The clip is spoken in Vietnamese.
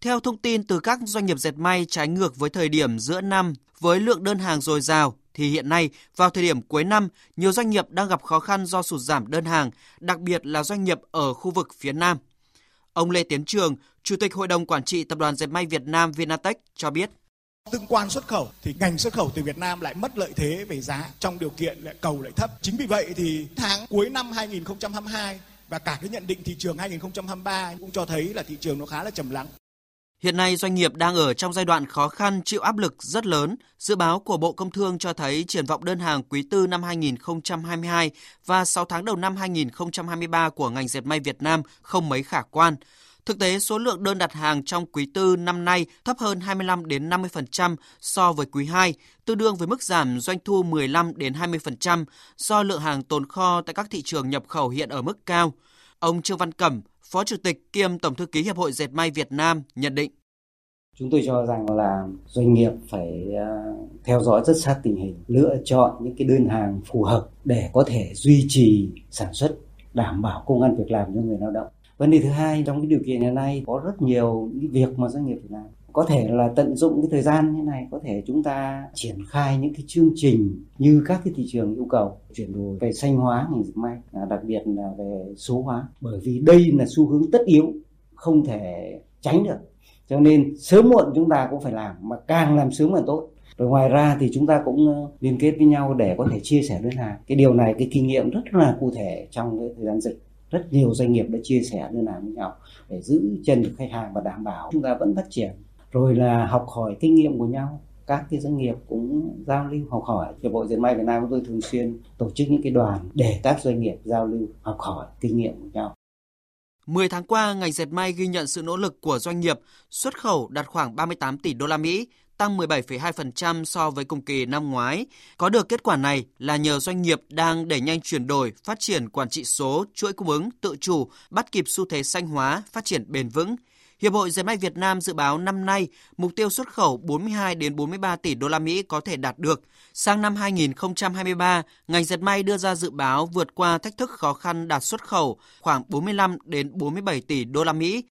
Theo thông tin từ các doanh nghiệp dệt may trái ngược với thời điểm giữa năm với lượng đơn hàng dồi dào thì hiện nay vào thời điểm cuối năm, nhiều doanh nghiệp đang gặp khó khăn do sụt giảm đơn hàng, đặc biệt là doanh nghiệp ở khu vực phía Nam. Ông Lê Tiến Trường, Chủ tịch Hội đồng Quản trị Tập đoàn Dệt may Việt Nam Vinatech cho biết. Tương quan xuất khẩu thì ngành xuất khẩu từ Việt Nam lại mất lợi thế về giá trong điều kiện lại cầu lại thấp. Chính vì vậy thì tháng cuối năm 2022 và cả cái nhận định thị trường 2023 cũng cho thấy là thị trường nó khá là trầm lắng. Hiện nay doanh nghiệp đang ở trong giai đoạn khó khăn chịu áp lực rất lớn. Dự báo của Bộ Công Thương cho thấy triển vọng đơn hàng quý tư năm 2022 và 6 tháng đầu năm 2023 của ngành dệt may Việt Nam không mấy khả quan. Thực tế, số lượng đơn đặt hàng trong quý tư năm nay thấp hơn 25 đến 50% so với quý 2, tương đương với mức giảm doanh thu 15 đến 20% do lượng hàng tồn kho tại các thị trường nhập khẩu hiện ở mức cao. Ông Trương Văn Cẩm, Phó Chủ tịch kiêm Tổng thư ký Hiệp hội Dệt may Việt Nam nhận định. Chúng tôi cho rằng là doanh nghiệp phải à, theo dõi rất sát tình hình, lựa chọn những cái đơn hàng phù hợp để có thể duy trì sản xuất, đảm bảo công an việc làm cho người lao động. Vấn đề thứ hai trong cái điều kiện hiện nay có rất nhiều những việc mà doanh nghiệp Việt Nam có thể là tận dụng cái thời gian như này, có thể chúng ta triển khai những cái chương trình như các cái thị trường yêu cầu, chuyển đổi về xanh hóa, ngành dệt may à, đặc biệt là về số hóa. Bởi vì đây là xu hướng tất yếu, không thể tránh được. Cho nên sớm muộn chúng ta cũng phải làm, mà càng làm sớm càng tốt. Rồi ngoài ra thì chúng ta cũng ờ, liên kết với nhau để có thể chia sẻ đơn hàng. Cái điều này, cái kinh nghiệm rất là cụ thể trong cái thời gian dịch. Rất nhiều doanh nghiệp đã chia sẻ đơn hàng với nhau để giữ chân được khách hàng và đảm bảo chúng ta vẫn phát triển rồi là học hỏi kinh nghiệm của nhau các cái doanh nghiệp cũng giao lưu học hỏi hiệp hội dệt may việt nam chúng tôi thường xuyên tổ chức những cái đoàn để các doanh nghiệp giao lưu học hỏi kinh nghiệm của nhau 10 tháng qua, ngành dệt may ghi nhận sự nỗ lực của doanh nghiệp, xuất khẩu đạt khoảng 38 tỷ đô la Mỹ, tăng 17,2% so với cùng kỳ năm ngoái. Có được kết quả này là nhờ doanh nghiệp đang đẩy nhanh chuyển đổi, phát triển quản trị số, chuỗi cung ứng, tự chủ, bắt kịp xu thế xanh hóa, phát triển bền vững. Hiệp hội Dệt may Việt Nam dự báo năm nay mục tiêu xuất khẩu 42 đến 43 tỷ đô la Mỹ có thể đạt được. Sang năm 2023, ngành dệt may đưa ra dự báo vượt qua thách thức khó khăn đạt xuất khẩu khoảng 45 đến 47 tỷ đô la Mỹ